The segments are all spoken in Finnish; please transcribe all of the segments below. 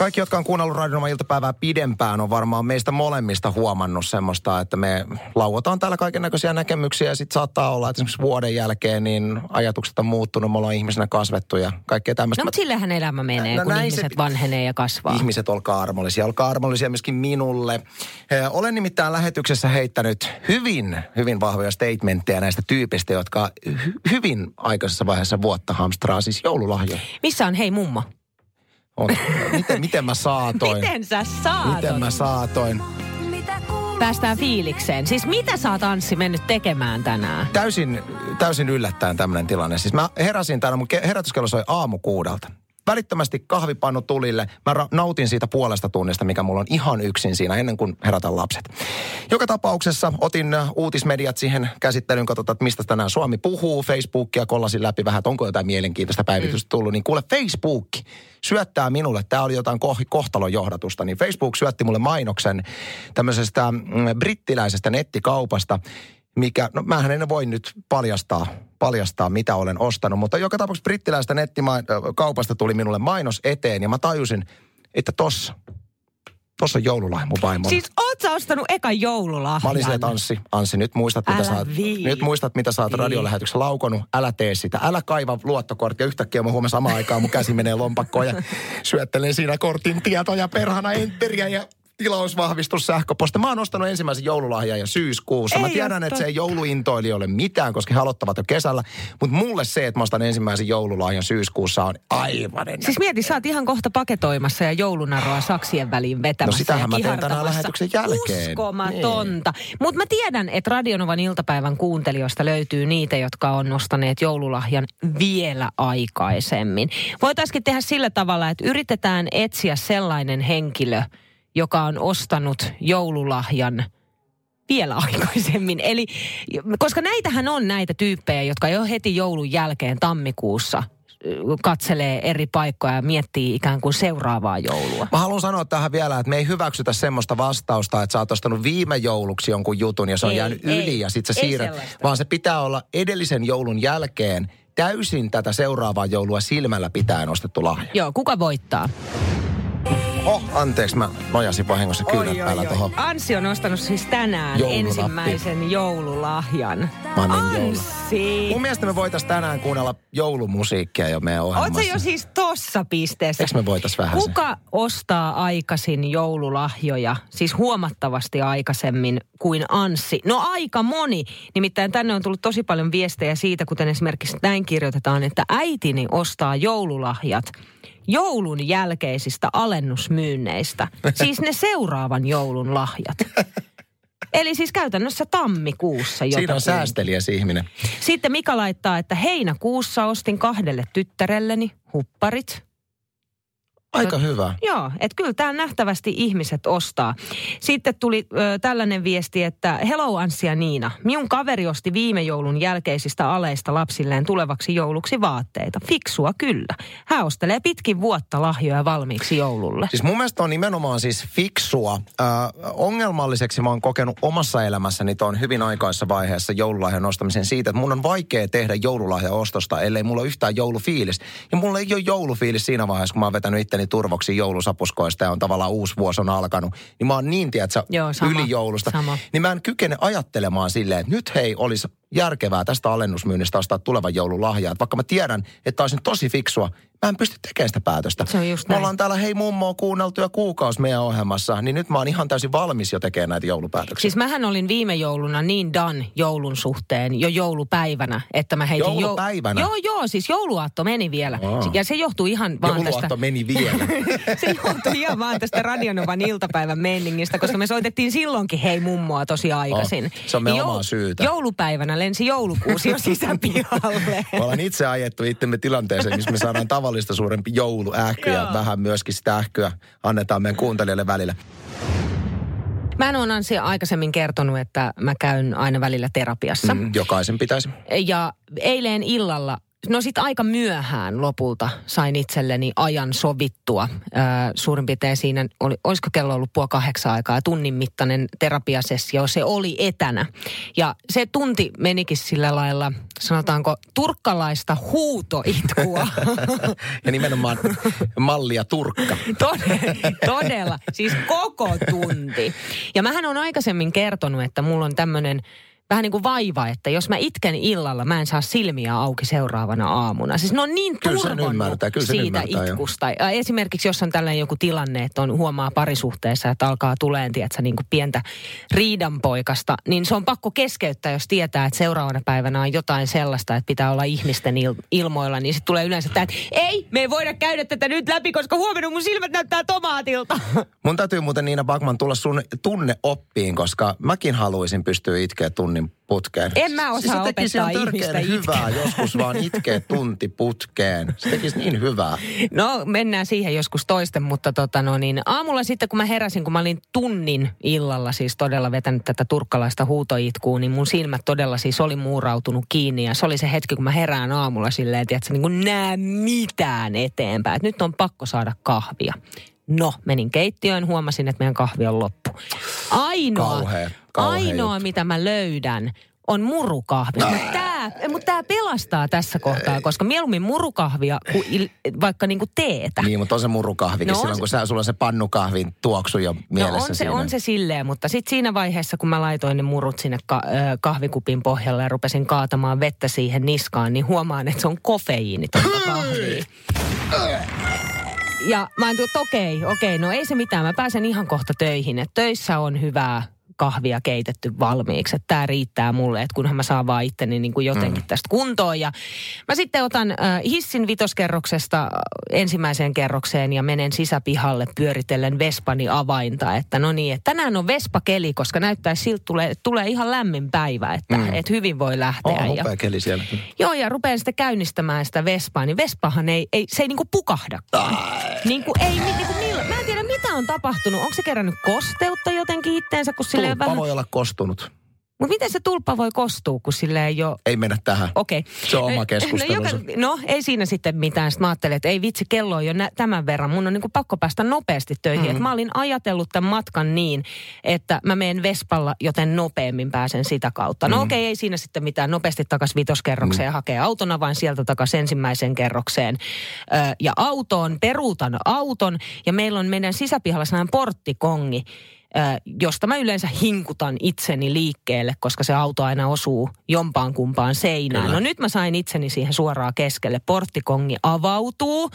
Kaikki, jotka on kuunnellut Radionovan iltapäivää pidempään, on varmaan meistä molemmista huomannut semmoista, että me lauotaan täällä kaiken näköisiä näkemyksiä ja sitten saattaa olla, että esimerkiksi vuoden jälkeen niin ajatukset on muuttunut, me ollaan ihmisenä kasvettu ja kaikkea tämmöistä. No, mutta sillähän elämä menee, No kun ihmiset se- vanhenee ja kasvaa. Ihmiset, olkaa armollisia. Olkaa armollisia myöskin minulle. Eh, Olen nimittäin lähetyksessä heittänyt hyvin, hyvin vahvoja statementteja näistä tyypistä, jotka hy- hyvin aikaisessa vaiheessa vuotta hamstraa siis joululahjoja. Missä on hei mummo? On. Miten, miten mä saatoin? Miten sä saat? Miten mä saatoin? Päästään fiilikseen. Siis mitä sä oot Anssi mennyt tekemään tänään? Täysin, täysin yllättäen tämmöinen tilanne. Siis mä heräsin tänään, mun ke- herätyskello soi aamu kuudelta. Välittömästi kahvipannu tulille. Mä ra- nautin siitä puolesta tunnista, mikä mulla on ihan yksin siinä ennen kuin herätän lapset. Joka tapauksessa otin äh, uutismediat siihen käsittelyyn, katsotaan, että mistä tänään Suomi puhuu. Facebookia kollasin läpi vähän, että onko jotain mielenkiintoista päivitystä tullut. Niin kuule, Facebook syöttää minulle, tämä oli jotain koh- kohtalon johdatusta, niin Facebook syötti mulle mainoksen tämmöisestä mm, brittiläisestä nettikaupasta, mikä, no mähän en voi nyt paljastaa, paljastaa, mitä olen ostanut, mutta joka tapauksessa brittiläistä nettikaupasta tuli minulle mainos eteen ja mä tajusin, että tossa, tossa on joululahja mun vaimolle. Siis oot sä ostanut eka joululahjan? Mä olin silleen, että Anssi, Anssi, nyt muistat, mitä sä oot, nyt muistat, mitä sä oot radiolähetyksessä laukonut. Älä tee sitä. Älä kaiva luottokorttia. Yhtäkkiä mä huomasin samaan aikaan, mun käsi menee lompakkoon ja syöttelen siinä kortin tietoja perhana enteriä ja tilausvahvistus sähköposti. Mä oon ostanut ensimmäisen joululahjan ja syyskuussa. Mä Ei tiedän, oo että se ei totta. jouluintoili ei ole mitään, koska he aloittavat jo kesällä. Mutta mulle se, että mä ostan ensimmäisen joululahjan syyskuussa on aivan ennen. Siis mieti, sä oot ihan kohta paketoimassa ja joulunaroa saksien väliin vetämässä No sitähän mä teen tänään lähetyksen jälkeen. Uskomatonta. Mutta mä tiedän, että Radionovan iltapäivän kuuntelijoista löytyy niitä, jotka on nostaneet joululahjan vielä aikaisemmin. Voitaisiin tehdä sillä tavalla, että yritetään etsiä sellainen henkilö, joka on ostanut joululahjan vielä aikaisemmin. Eli, koska näitähän on näitä tyyppejä, jotka jo heti joulun jälkeen tammikuussa katselee eri paikkoja ja miettii ikään kuin seuraavaa joulua. Mä haluan sanoa tähän vielä, että me ei hyväksytä semmoista vastausta, että sä oot ostanut viime jouluksi jonkun jutun ja se on Ei, jäänyt ei. yli ja sit sä siirrät. Vaan se pitää olla edellisen joulun jälkeen täysin tätä seuraavaa joulua silmällä pitäen ostettu lahja. Joo, kuka voittaa? Oh, anteeksi, mä nojasin vahingossa kylläpäällä tuohon. Anssi on ostanut siis tänään ensimmäisen joululahjan. Niin joulu. Mun mielestä me voitais tänään kuunnella joulumusiikkia jo meidän Oot ohjelmassa. sä jo siis tossa pisteessä? Eikö me voitais vähän? Kuka ostaa aikaisin joululahjoja, siis huomattavasti aikaisemmin kuin Anssi? No aika moni. Nimittäin tänne on tullut tosi paljon viestejä siitä, kuten esimerkiksi näin kirjoitetaan, että äitini ostaa joululahjat joulun jälkeisistä alennusmyynneistä. Siis ne seuraavan joulun lahjat. Eli siis käytännössä tammikuussa Siinä on säästeliäs ihminen. Sitten Mika laittaa, että heinäkuussa ostin kahdelle tyttärelleni hupparit. Aika hyvä. Joo, että kyllä tämä nähtävästi ihmiset ostaa. Sitten tuli ö, tällainen viesti, että hello Anssi ja Niina. Minun kaveri osti viime joulun jälkeisistä aleista lapsilleen tulevaksi jouluksi vaatteita. Fiksua kyllä. Hän ostelee pitkin vuotta lahjoja valmiiksi joululle. Siis mun mielestä on nimenomaan siis fiksua. Äh, ongelmalliseksi mä oon kokenut omassa elämässäni tuon hyvin aikaisessa vaiheessa joululahjan ostamisen siitä, että mun on vaikea tehdä joululahjaostosta, ellei mulla ole yhtään joulufiilis. Ja mulla ei ole joulufiilis siinä vaiheessa, kun mä oon vetänyt itteni turvoksi joulusapuskoista ja on tavallaan uusi vuosi on alkanut. Niin mä oon niin, tiedätkö, Joo, sama, yli joulusta. sama. Niin mä en kykene ajattelemaan silleen, että nyt hei, olisi järkevää tästä alennusmyynnistä ostaa tulevan joulun lahjaa. Että Vaikka mä tiedän, että olisi nyt tosi fiksua, mä en pysty tekemään sitä päätöstä. Se on just Me näin. ollaan täällä hei mummoa kuunneltu jo kuukausi meidän ohjelmassa, niin nyt mä oon ihan täysin valmis jo tekemään näitä joulupäätöksiä. Siis mähän olin viime jouluna niin done joulun suhteen jo joulupäivänä, että mä heitin... jou- Joulupäivänä? Joo, joo, siis jouluaatto meni vielä. Aa. Ja se johtuu ihan vaan Jouluaatto tästä... meni vielä. se johtui ihan vaan tästä Radionovan iltapäivän meiningistä, koska me soitettiin silloinkin hei mummoa tosi aikaisin. Oh, se on meidän Niin omaa syytä. Joulupäivänä lensi joulukuusi jo sisäpihalle. Me ollaan itse ajettu itsemme tilanteeseen, missä me saadaan tavallista suurempi jouluähky ja vähän myöskin sitä ähkyä annetaan meidän kuuntelijoille välillä. Mä en ole Ansia aikaisemmin kertonut, että mä käyn aina välillä terapiassa. Mm, jokaisen pitäisi. Ja eilen illalla no sit aika myöhään lopulta sain itselleni ajan sovittua. Ää, suurin piirtein siinä, oli, olisiko kello ollut puoli kahdeksan aikaa, tunnin mittainen terapiasessio, se oli etänä. Ja se tunti menikin sillä lailla, sanotaanko, turkkalaista huutoitkua. ja nimenomaan mallia Turkka. todella, todella, siis koko tunti. Ja mähän on aikaisemmin kertonut, että mulla on tämmöinen vähän niin kuin vaiva, että jos mä itken illalla, mä en saa silmiä auki seuraavana aamuna. Siis ne on niin turvonnut siitä itkusta. Jo. Esimerkiksi jos on tällainen joku tilanne, että on huomaa parisuhteessa, että alkaa tuleen, tiedätkö, niin kuin pientä riidanpoikasta, niin se on pakko keskeyttää, jos tietää, että seuraavana päivänä on jotain sellaista, että pitää olla ihmisten il- ilmoilla, niin sitten tulee yleensä tämä, että ei, me ei voida käydä tätä nyt läpi, koska huomenna mun silmät näyttää tomaatilta. Mun täytyy muuten Niina Bakman tulla sun tunneoppiin, koska mäkin haluaisin pystyä itkeä tunnin tunnin putkeen. En mä osaa siis opettaa ihmistä hyvää joskus vaan itkee tunti putkeen. Se tekisi niin hyvää. No mennään siihen joskus toisten, mutta tota no niin, aamulla sitten kun mä heräsin, kun mä olin tunnin illalla siis todella vetänyt tätä turkkalaista huutoitkua, niin mun silmät todella siis oli muurautunut kiinni. Ja se oli se hetki, kun mä herään aamulla silleen, että niin kuin näe mitään eteenpäin. Että nyt on pakko saada kahvia. No, menin keittiöön, huomasin, että meidän kahvi on loppu. Ainoa, Kauhea. Kauhea ainoa juttu. mitä mä löydän, on murukahvi. Mutta tämä, mut tää pelastaa tässä kohtaa, koska mieluummin murukahvia kuin il, vaikka niinku teetä. Niin, mutta on se murukahvikin no silloin, kun sä, sulla on se pannukahvin tuoksu jo mielessä. No on se, siinä. on se silleen, mutta sitten siinä vaiheessa, kun mä laitoin ne murut sinne ka, kahvikupin pohjalle ja rupesin kaatamaan vettä siihen niskaan, niin huomaan, että se on kofeiinitonta kahvia. Ja mä oon että okei, okei, no ei se mitään. Mä pääsen ihan kohta töihin. Että töissä on hyvää kahvia keitetty valmiiksi. Että tämä riittää mulle, että kunhan mä saan vaan itteni niin kuin jotenkin mm. tästä kuntoon. Ja mä sitten otan äh, hissin vitoskerroksesta ensimmäiseen kerrokseen ja menen sisäpihalle pyöritellen Vespani avainta. Että no niin, että tänään on Vespa-keli, koska näyttää siltä tulee, tulee ihan lämmin päivä, että mm. et hyvin voi lähteä. Oh, ja, keli siellä. Joo, ja rupean sitten käynnistämään sitä Vespaa, niin Vespahan ei, ei se ei niinku pukahdakaan. Niin kuin ei, niin on tapahtunut. Onko se kerännyt kosteutta jotenkin itteensä, kun silleen vähän... voi olla kostunut. Mutta miten se tulppa voi kostua, kun sille ei ole... Ei mennä tähän. Okei. Okay. Se on oma keskustelu. No, joka, no, ei siinä sitten mitään. Sitten mä ajattelin, että ei vitsi, kello on jo nä- tämän verran. Mun on niin kuin pakko päästä nopeasti töihin. Mm-hmm. Et mä olin ajatellut tämän matkan niin, että mä menen Vespalla, joten nopeammin pääsen sitä kautta. No mm-hmm. okei, okay, ei siinä sitten mitään. Nopeasti takaisin vitoskerrokseen mm-hmm. hakee autona, vaan sieltä takaisin ensimmäiseen kerrokseen. Ö, ja autoon, peruutan auton. Ja meillä on meidän sisäpihalla sellainen porttikongi josta mä yleensä hinkutan itseni liikkeelle, koska se auto aina osuu jompaan kumpaan seinään. Kyllä. No nyt mä sain itseni siihen suoraan keskelle. Porttikongi avautuu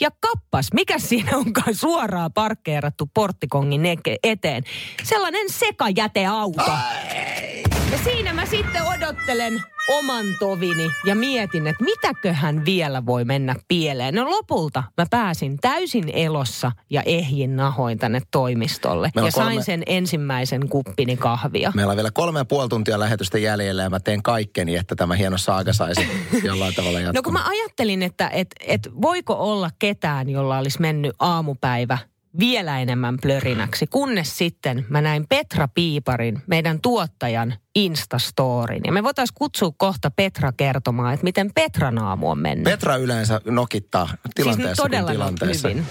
ja kappas, mikä siinä onkaan suoraan parkkeerattu porttikongin eteen. Sellainen sekajäteauto. Ai. Ja siinä mä sitten odottelen oman tovini ja mietin, että mitäköhän vielä voi mennä pieleen. No lopulta mä pääsin täysin elossa ja ehjin nahoin tänne toimistolle. Meillä ja kolme... sain sen ensimmäisen kuppini kahvia. Meillä on vielä kolme ja puoli tuntia lähetystä jäljellä ja mä teen kaikkeni, että tämä hieno saaga saisi jollain tavalla jatkumaan. No kun mä ajattelin, että et, et voiko olla ketään, jolla olisi mennyt aamupäivä vielä enemmän plörinäksi, kunnes sitten mä näin Petra Piiparin, meidän tuottajan Instastorin. Ja me voitaisiin kutsua kohta Petra kertomaan, että miten Petran aamu on mennyt. Petra yleensä nokittaa tilanteessa siis todella tilanteessa. Hyvin.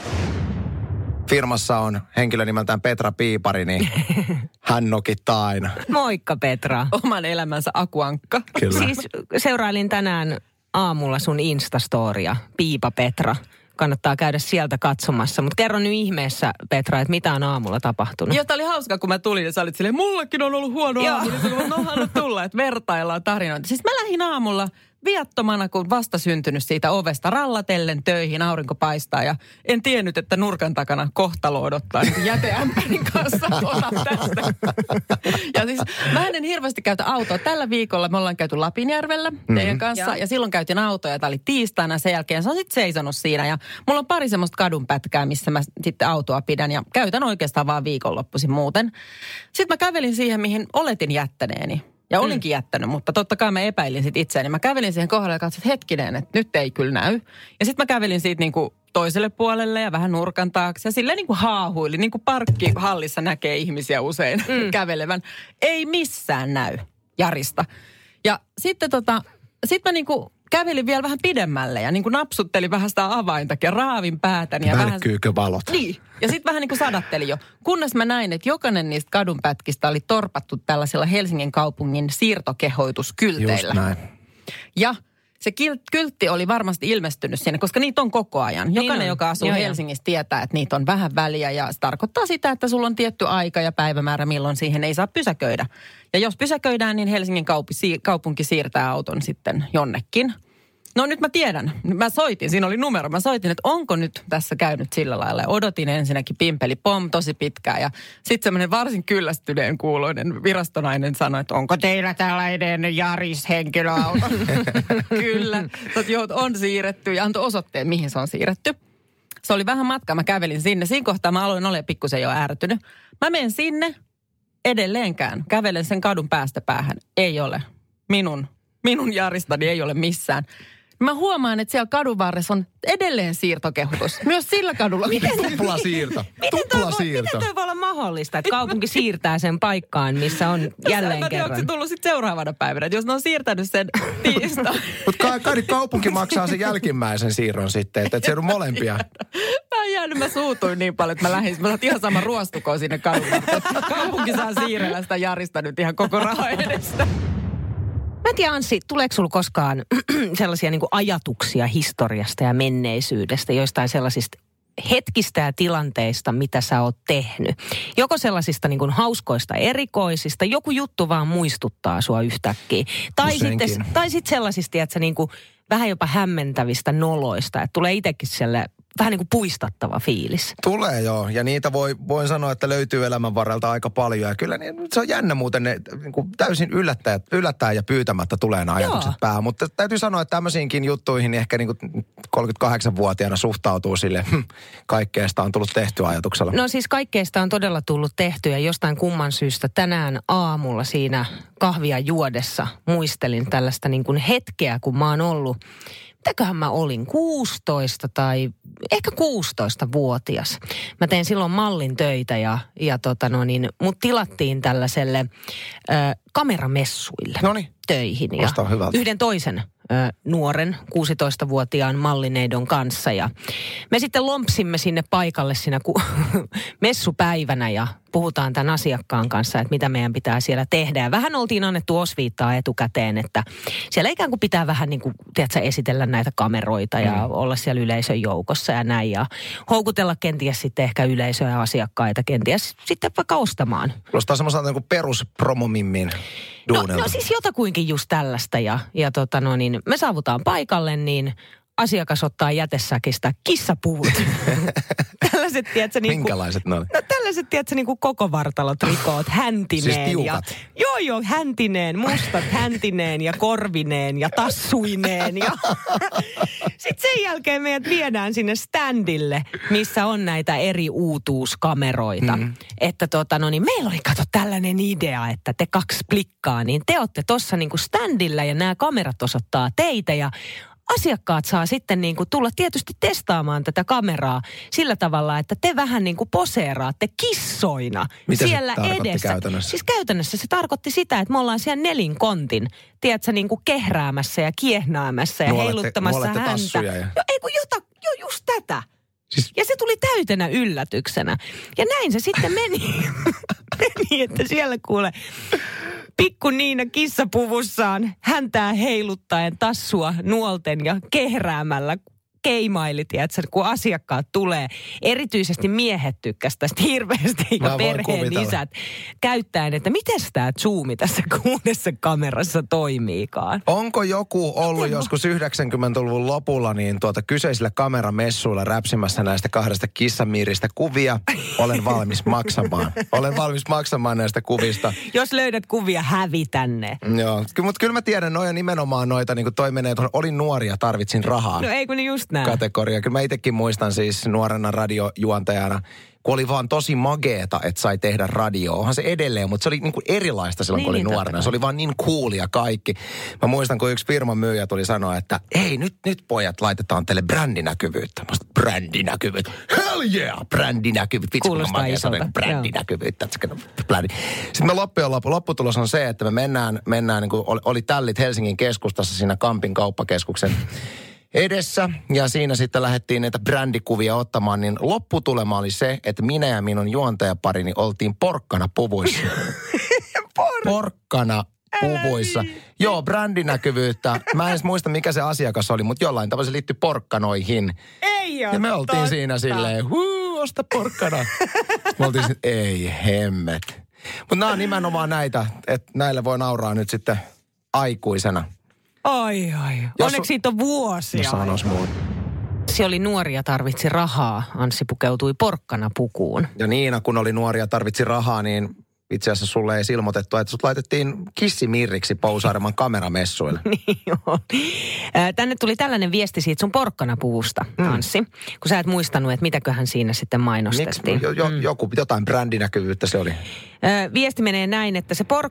Firmassa on henkilö nimeltään Petra Piipari, niin hän nokittaa aina. Moikka Petra. Oman elämänsä akuankka. Kyllä. Siis seurailin tänään aamulla sun Instastoria, Piipa Petra kannattaa käydä sieltä katsomassa. Mutta kerro nyt ihmeessä, Petra, että mitä on aamulla tapahtunut. Joo, oli hauska, kun mä tulin ja sä olit silleen, mullekin on ollut huono aamu. Niin sanoin, no tulla, että vertaillaan tarinoita. Siis mä lähdin aamulla viattomana kuin vastasyntynyt siitä ovesta rallatellen töihin, aurinko paistaa ja en tiennyt, että nurkan takana kohtalo odottaa niin jäteämpärin kanssa tästä. Ja siis mä en hirveästi käytä autoa. Tällä viikolla me ollaan käyty Lapinjärvellä mm-hmm. teidän kanssa ja. ja silloin käytin autoa ja tämä oli tiistaina. Sen jälkeen se on sitten seisonut siinä ja mulla on pari semmoista kadunpätkää, missä mä sitten autoa pidän ja käytän oikeastaan vaan viikonloppuisin muuten. Sitten mä kävelin siihen, mihin oletin jättäneeni ja olinkin mm. jättänyt, mutta totta kai mä epäilin sit itseäni. Mä kävelin siihen kohdalle ja katsoin, että hetkinen, että nyt ei kyllä näy. Ja sitten mä kävelin siitä niin kuin toiselle puolelle ja vähän nurkan taakse. Ja silleen niin kuin haahuili, niin kuin parkkihallissa näkee ihmisiä usein mm. kävelevän. Ei missään näy Jarista. Ja sitten tota, sit mä niinku kävelin vielä vähän pidemmälle ja niin kuin napsuttelin vähän sitä avaintakin ja raavin päätäni. Ja vähän, Välkkyykö valot? niin. Ja sitten vähän niin kuin sadatteli jo. Kunnes mä näin, että jokainen niistä kadunpätkistä oli torpattu tällaisella Helsingin kaupungin siirtokehoituskylteillä. Just näin. Ja se kil- kyltti oli varmasti ilmestynyt sinne, koska niitä on koko ajan. Jokainen, on. joka asuu Niin Joo. Helsingissä, tietää, että niitä on vähän väliä. Ja se tarkoittaa sitä, että sulla on tietty aika ja päivämäärä, milloin siihen ei saa pysäköidä. Ja jos pysäköidään, niin Helsingin kaupunki siirtää auton sitten jonnekin. No nyt mä tiedän. Mä soitin, siinä oli numero. Mä soitin, että onko nyt tässä käynyt sillä lailla. Ja odotin ensinnäkin pimpeli pom tosi pitkään. Ja sitten semmoinen varsin kyllästyneen kuuloinen virastonainen sanoi, että onko teillä tällainen Jaris-henkilöauto? Kyllä. Sot, on siirretty ja antoi osoitteen, mihin se on siirretty. Se oli vähän matkaa, mä kävelin sinne. Siinä kohtaa mä aloin olla pikkusen jo ärtynyt. Mä menen sinne, edelleenkään. Kävelen sen kadun päästä päähän. Ei ole. Minun, minun Jaristani ei ole missään. Mä huomaan, että siellä kadun varressa on edelleen siirtokehotus. Myös sillä kadulla. Tupla siirto. Miten toi, Tupla voi, siirto. miten toi voi olla mahdollista, että kaupunki siirtää sen paikkaan, missä on jälleen Mä tiedä, onko kerran? se tullut sitten seuraavana päivänä. Että jos ne on siirtänyt sen tiistai. Mutta kai kaupunki maksaa sen jälkimmäisen siirron sitten, että et se on molempia. Mä en jäänyt, mä suutuin niin paljon, että mä lähdin. Mä ihan sama ruostukoon sinne kadulle. Kaupunki saa siirrellä sitä Jarista nyt ihan koko raha edestä. Mä en tiedä, Anssi, tuleeko sulla koskaan sellaisia niin ajatuksia historiasta ja menneisyydestä, joistain sellaisista hetkistä ja tilanteista, mitä sä oot tehnyt. Joko sellaisista niin kuin hauskoista erikoisista, joku juttu vaan muistuttaa sua yhtäkkiä. Tai Useinkin. sitten, tai sitten sellaisista, että sä niin kuin vähän jopa hämmentävistä noloista, että tulee itsekin selle vähän niin kuin puistattava fiilis. Tulee joo, ja niitä voi, voin sanoa, että löytyy elämän varrelta aika paljon. Ja kyllä niin, se on jännä muuten, ne niin kuin täysin yllättää, yllättää ja pyytämättä tulee nämä ajatukset Joo. päähän. Mutta täytyy sanoa, että tämmöisiinkin juttuihin niin ehkä niin kuin 38-vuotiaana suhtautuu sille, hm, kaikkea sitä on tullut tehtyä ajatuksella. No siis kaikkeesta on todella tullut tehty ja jostain kumman syystä tänään aamulla siinä kahvia juodessa muistelin tällaista niin kuin hetkeä, kun mä oon ollut, mitäköhän mä olin, 16 tai ehkä 16-vuotias. Mä tein silloin mallin töitä ja, ja tota no niin, mut tilattiin tällaiselle ö, kameramessuille Noniin. töihin. Ja hyvältä. yhden toisen nuoren, 16-vuotiaan mallineidon kanssa. Ja me sitten lompsimme sinne paikalle siinä ku- messupäivänä ja puhutaan tämän asiakkaan kanssa, että mitä meidän pitää siellä tehdä. Ja vähän oltiin annettu osviittaa etukäteen, että siellä ikään kuin pitää vähän niin kuin, tiedätkö, esitellä näitä kameroita ja mm. olla siellä yleisön joukossa ja näin. Ja houkutella kenties sitten ehkä yleisöä ja asiakkaita kenties sitten vaikka ostamaan. Kuulostaa semmoiselta niin peruspromomimmin duunilta. no siis jotakuinkin just tällaista ja, ja tota no niin, me saavutaan paikalle, niin asiakas ottaa jätesäkistä kissapuvut. tällaiset, tiedätkö, niin kuin, Minkälaiset ne oli? No tällaiset, tiedätkö, niin kuin koko vartalotrikoot, häntineen. Siis ja, joo, joo, häntineen, mustat häntineen ja korvineen ja tassuineen. Ja sitten sen jälkeen meidät viedään sinne standille, missä on näitä eri uutuuskameroita. Mm. Että tota, no niin, meillä oli kato tällainen idea, että te kaksi plikkaa, niin te olette tuossa niin kuin standilla ja nämä kamerat osoittaa teitä ja asiakkaat saa sitten niin kuin tulla tietysti testaamaan tätä kameraa sillä tavalla, että te vähän niin kuin poseeraatte kissoina Mitä se siellä tarkoitti edessä. käytännössä? Siis käytännössä se tarkoitti sitä, että me ollaan siellä nelinkontin, tiedätkö, niin kuin kehräämässä ja kiehnäämässä ja Nuolette- heiluttamassa nuolette häntä. ja- Jo, ei kun jota, jo just tätä. Siis- Ja se tuli täytenä yllätyksenä. Ja näin se sitten meni. meni, että siellä kuule pikku Niina kissapuvussaan häntää heiluttaen tassua nuolten ja kehräämällä keimaili, tiedätkö, kun asiakkaat tulee. Erityisesti miehet tykkäsivät tästä hirveästi Mä ja perheen kuvitella. isät käyttäen, että miten tämä zoomi tässä kuudessa kamerassa toimiikaan. Onko joku ollut joskus 90-luvun lopulla niin tuota kyseisillä kameramessuilla räpsimässä näistä kahdesta kissamiiristä kuvia? Olen valmis maksamaan. Olen valmis maksamaan näistä kuvista. Jos löydät kuvia, hävitä ne. Joo, mutta kyllä mä tiedän, noja nimenomaan noita, niin kuin toi menee, olin nuori ja tarvitsin rahaa. No ei kun just nää. kategoria. Kyllä mä itsekin muistan siis nuorena radiojuontajana, kun oli vaan tosi mageeta, että sai tehdä radio. Onhan se edelleen, mutta se oli niin kuin erilaista silloin, kun Niin, oli totta nuorena. Se oli vaan niin coolia kaikki. Mä muistan, kun yksi firman myyjä tuli sanoa, että ei, nyt, nyt pojat laitetaan teille brändinäkyvyyttä. Mä sanoin, brändinäkyvyyttä. Hell yeah, brändinäkyvyyttä. Vitsi, Kuulostaa oli, isolta, Brändinäkyvyyttä. Brändi. Sitten me loppujen loppu, lopputulos on se, että me mennään, mennään niin kuin oli, oli tällit Helsingin keskustassa siinä Kampin kauppakeskuksen edessä ja siinä sitten lähdettiin näitä brändikuvia ottamaan, niin lopputulema oli se, että minä ja minun juontajaparini oltiin porkkana puvuissa. porkkana puvuissa. Joo, brändinäkyvyyttä. Mä en edes muista, mikä se asiakas oli, mutta jollain tavalla se liittyi porkkanoihin. Ei Ja me oltiin siinä silleen, huu, osta porkkana. me oltiin sit, ei hemmet. Mutta nämä on nimenomaan näitä, että näille voi nauraa nyt sitten aikuisena. Ai, ai. Jos- Onneksi siitä on vuosia. Jos sanois muut. Se oli nuori ja tarvitsi rahaa. Anssi pukeutui porkkana pukuun. Ja Niina, kun oli nuori ja tarvitsi rahaa, niin itse asiassa sulle ei ilmoitettu, että sut laitettiin kissimirriksi Pousaareman kameramessuille. Niin joo. Tänne tuli tällainen viesti siitä sun porkkanapuvusta, Anssi. Kun sä et muistanut, että mitäköhän siinä sitten mainostettiin. Jo, jo, joku, jotain brändinäkyvyyttä se oli. Viesti menee näin, että se por...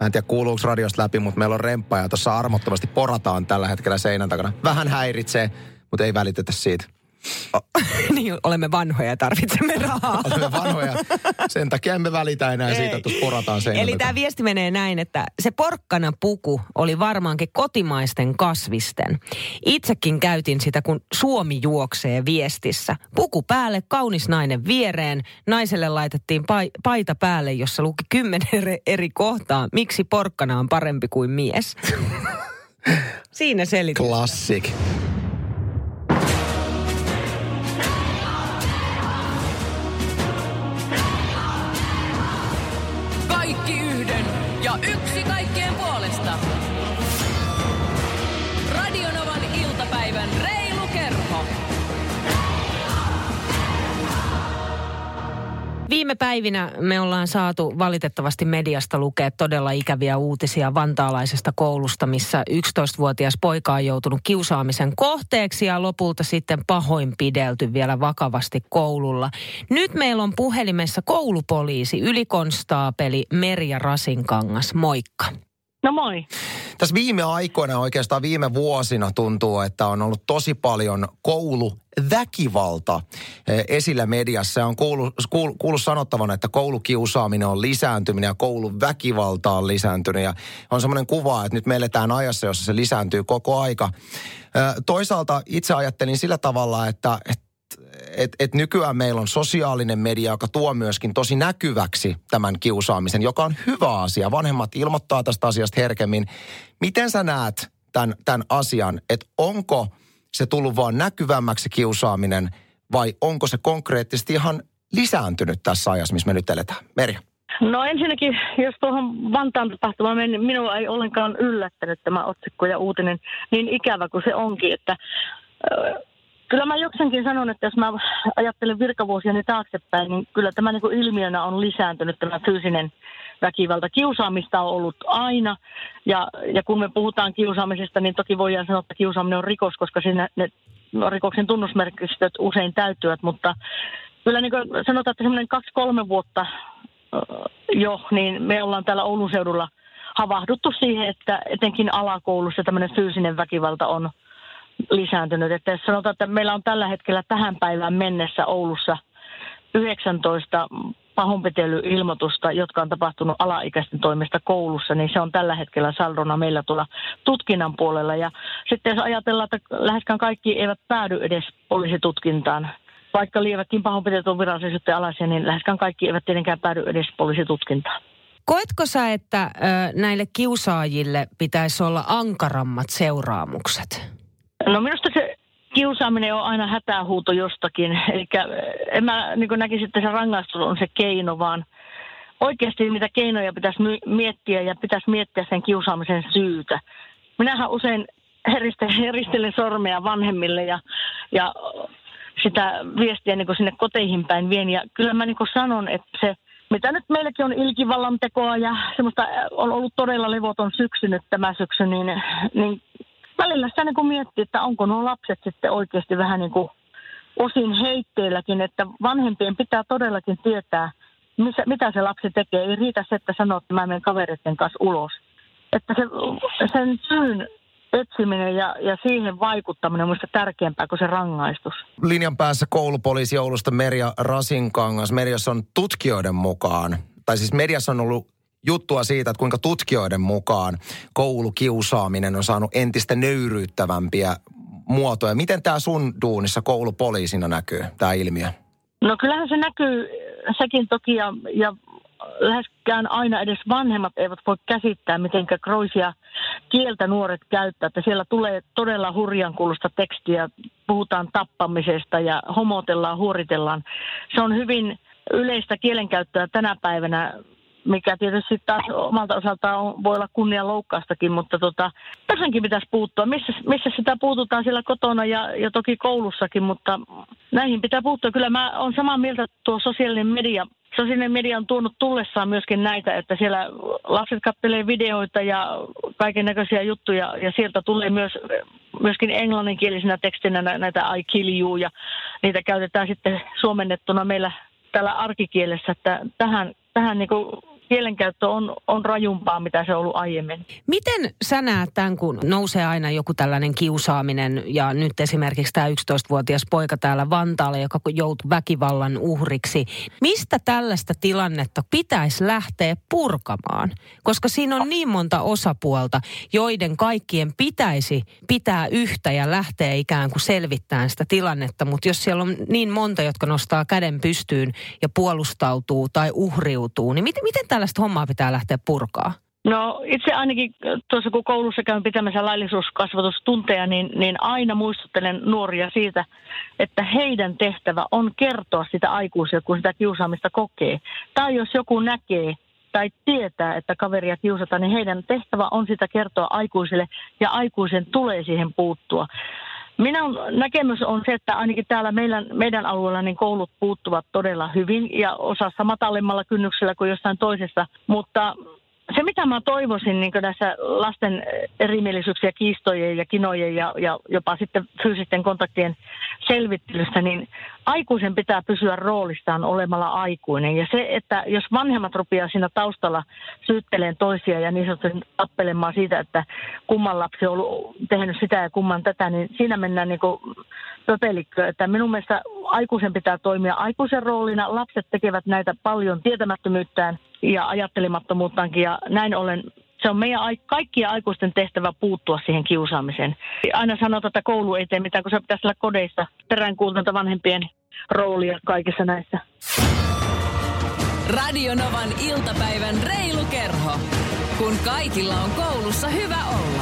Mä en tiedä kuuluuko radiosta läpi, mutta meillä on remppa ja tuossa armottomasti porataan tällä hetkellä seinän takana. Vähän häiritsee, mutta ei välitetä siitä. niin, olemme vanhoja ja tarvitsemme rahaa. Olemme vanhoja. Sen takia emme välitä enää siitä, että porataan seinän Eli tämä viesti menee näin, että se porkkana puku oli varmaankin kotimaisten kasvisten. Itsekin käytin sitä, kun Suomi juoksee viestissä. Puku päälle, kaunis nainen viereen. Naiselle laitettiin pai- paita päälle, jossa luki kymmenen eri- kohtaa. Miksi porkkana on parempi kuin mies? Siinä selitys. Classic. Viime päivinä me ollaan saatu valitettavasti mediasta lukea todella ikäviä uutisia vantaalaisesta koulusta, missä 11-vuotias poika on joutunut kiusaamisen kohteeksi ja lopulta sitten pahoinpidelty vielä vakavasti koululla. Nyt meillä on puhelimessa koulupoliisi, ylikonstaapeli Merja Rasinkangas. Moikka. No moi. Tässä viime aikoina, oikeastaan viime vuosina tuntuu, että on ollut tosi paljon kouluväkivalta eh, esillä mediassa. On kuullut, kuullut, kuullut sanottavan, että koulukiusaaminen on lisääntynyt ja kouluväkivalta on lisääntynyt. Ja on semmoinen kuva, että nyt me eletään ajassa, jossa se lisääntyy koko aika. Eh, Toisaalta itse ajattelin sillä tavalla, että, että et, et nykyään meillä on sosiaalinen media, joka tuo myöskin tosi näkyväksi tämän kiusaamisen, joka on hyvä asia. Vanhemmat ilmoittaa tästä asiasta herkemmin. Miten sä näet tämän, tämän asian, että onko se tullut vaan näkyvämmäksi kiusaaminen vai onko se konkreettisesti ihan lisääntynyt tässä ajassa, missä me nyt eletään? Merja. No ensinnäkin, jos tuohon Vantaan tapahtumaan meni, minua ei ollenkaan yllättänyt tämä otsikko ja uutinen niin ikävä kuin se onkin, että kyllä mä joksenkin sanon, että jos mä ajattelen virkavuosiani taaksepäin, niin kyllä tämä niin ilmiönä on lisääntynyt tämä fyysinen väkivalta. Kiusaamista on ollut aina ja, ja kun me puhutaan kiusaamisesta, niin toki voidaan sanoa, että kiusaaminen on rikos, koska siinä ne rikoksen tunnusmerkistöt usein täyttyvät, mutta kyllä niin sanotaan, että semmoinen kaksi-kolme vuotta jo, niin me ollaan täällä Oulun seudulla havahduttu siihen, että etenkin alakoulussa tämmöinen fyysinen väkivalta on lisääntynyt. Että jos sanotaan, että meillä on tällä hetkellä tähän päivään mennessä Oulussa 19 pahoinpitelyilmoitusta, jotka on tapahtunut alaikäisten toimesta koulussa, niin se on tällä hetkellä saldona meillä tuolla tutkinnan puolella. Ja sitten jos ajatellaan, että läheskään kaikki eivät päädy edes poliisitutkintaan, vaikka lievätkin pahoinpitelyt on virallisuuden alaisia, niin läheskään kaikki eivät tietenkään päädy edes poliisitutkintaan. Koetko sä, että ö, näille kiusaajille pitäisi olla ankarammat seuraamukset? No minusta se kiusaaminen on aina hätähuuto jostakin. Eli en mä niin näkisi, että se rangaistus on se keino, vaan oikeasti niitä keinoja pitäisi miettiä ja pitäisi miettiä sen kiusaamisen syytä. Minähän usein heristelen, heristelen sormea vanhemmille ja, ja sitä viestiä niin sinne koteihin päin vien. Ja kyllä mä niin sanon, että se, mitä nyt meilläkin on ilkivallan tekoa ja semmoista on ollut todella levoton syksy nyt tämä syksy, niin, niin välillä sitä niin miettii, että onko nuo lapset sitten oikeasti vähän niin kuin osin heitteilläkin, että vanhempien pitää todellakin tietää, missä, mitä se lapsi tekee. Ei riitä se, että sanoo, että mä menen kavereiden kanssa ulos. Että se, sen syyn etsiminen ja, ja siihen vaikuttaminen on minusta tärkeämpää kuin se rangaistus. Linjan päässä koulupoliisi Oulusta Merja Rasinkangas. Mediassa on tutkijoiden mukaan, tai siis mediassa on ollut juttua siitä, että kuinka tutkijoiden mukaan koulukiusaaminen on saanut entistä nöyryyttävämpiä muotoja. Miten tämä sun duunissa koulupoliisina näkyy, tämä ilmiö? No kyllähän se näkyy sekin toki ja, ja läheskään aina edes vanhemmat eivät voi käsittää, miten kroisia kieltä nuoret käyttää. Että siellä tulee todella hurjan kuulosta tekstiä, puhutaan tappamisesta ja homotellaan, huoritellaan. Se on hyvin yleistä kielenkäyttöä tänä päivänä mikä tietysti taas omalta osaltaan on, voi olla kunnia loukkaastakin, mutta tota, tähänkin pitäisi puuttua. Missä, missä sitä puututaan siellä kotona ja, ja toki koulussakin, mutta näihin pitää puuttua. Kyllä mä olen samaa mieltä, tuo sosiaalinen media, sosiaalinen media on tuonut tullessaan myöskin näitä, että siellä lapset kattelee videoita ja kaiken näköisiä juttuja ja sieltä tulee myös myöskin englanninkielisenä tekstinä näitä I kill you ja niitä käytetään sitten suomennettuna meillä täällä arkikielessä, että tähän, tähän niin kielenkäyttö on, on rajumpaa, mitä se on ollut aiemmin. Miten sä näet tämän, kun nousee aina joku tällainen kiusaaminen ja nyt esimerkiksi tämä 11-vuotias poika täällä Vantaalla, joka joutui väkivallan uhriksi. Mistä tällaista tilannetta pitäisi lähteä purkamaan? Koska siinä on niin monta osapuolta, joiden kaikkien pitäisi pitää yhtä ja lähteä ikään kuin selvittämään sitä tilannetta. Mutta jos siellä on niin monta, jotka nostaa käden pystyyn ja puolustautuu tai uhriutuu, niin miten, miten tällaista hommaa pitää lähteä purkaa? No itse ainakin tuossa kun koulussa käyn pitämässä laillisuuskasvatustunteja, niin, niin aina muistuttelen nuoria siitä, että heidän tehtävä on kertoa sitä aikuisia, kun sitä kiusaamista kokee. Tai jos joku näkee tai tietää, että kaveria kiusataan, niin heidän tehtävä on sitä kertoa aikuisille ja aikuisen tulee siihen puuttua. Minun näkemys on se, että ainakin täällä meidän, meidän alueella niin koulut puuttuvat todella hyvin ja osassa matalimmalla kynnyksellä kuin jossain toisessa, mutta se, mitä mä toivoisin niin näissä lasten erimielisyyksiä, kiistojen ja kinojen ja, ja jopa sitten fyysisten kontaktien selvittelystä, niin aikuisen pitää pysyä roolissaan olemalla aikuinen. Ja se, että jos vanhemmat rupeaa siinä taustalla syytteleen toisia ja niin sanotusti tappelemaan siitä, että kumman lapsi on ollut tehnyt sitä ja kumman tätä, niin siinä mennään niin pöpelikköön. Että minun mielestä aikuisen pitää toimia aikuisen roolina. Lapset tekevät näitä paljon tietämättömyyttään ja ajattelemattomuuttaankin ja näin ollen se on meidän kaikkien aikuisten tehtävä puuttua siihen kiusaamiseen. Aina sanotaan, että koulu ei tee mitään, kun se pitäisi olla kodeissa peräänkuultanta vanhempien roolia kaikissa näissä. Radionovan iltapäivän reilu kerho. Kun kaikilla on koulussa hyvä olla.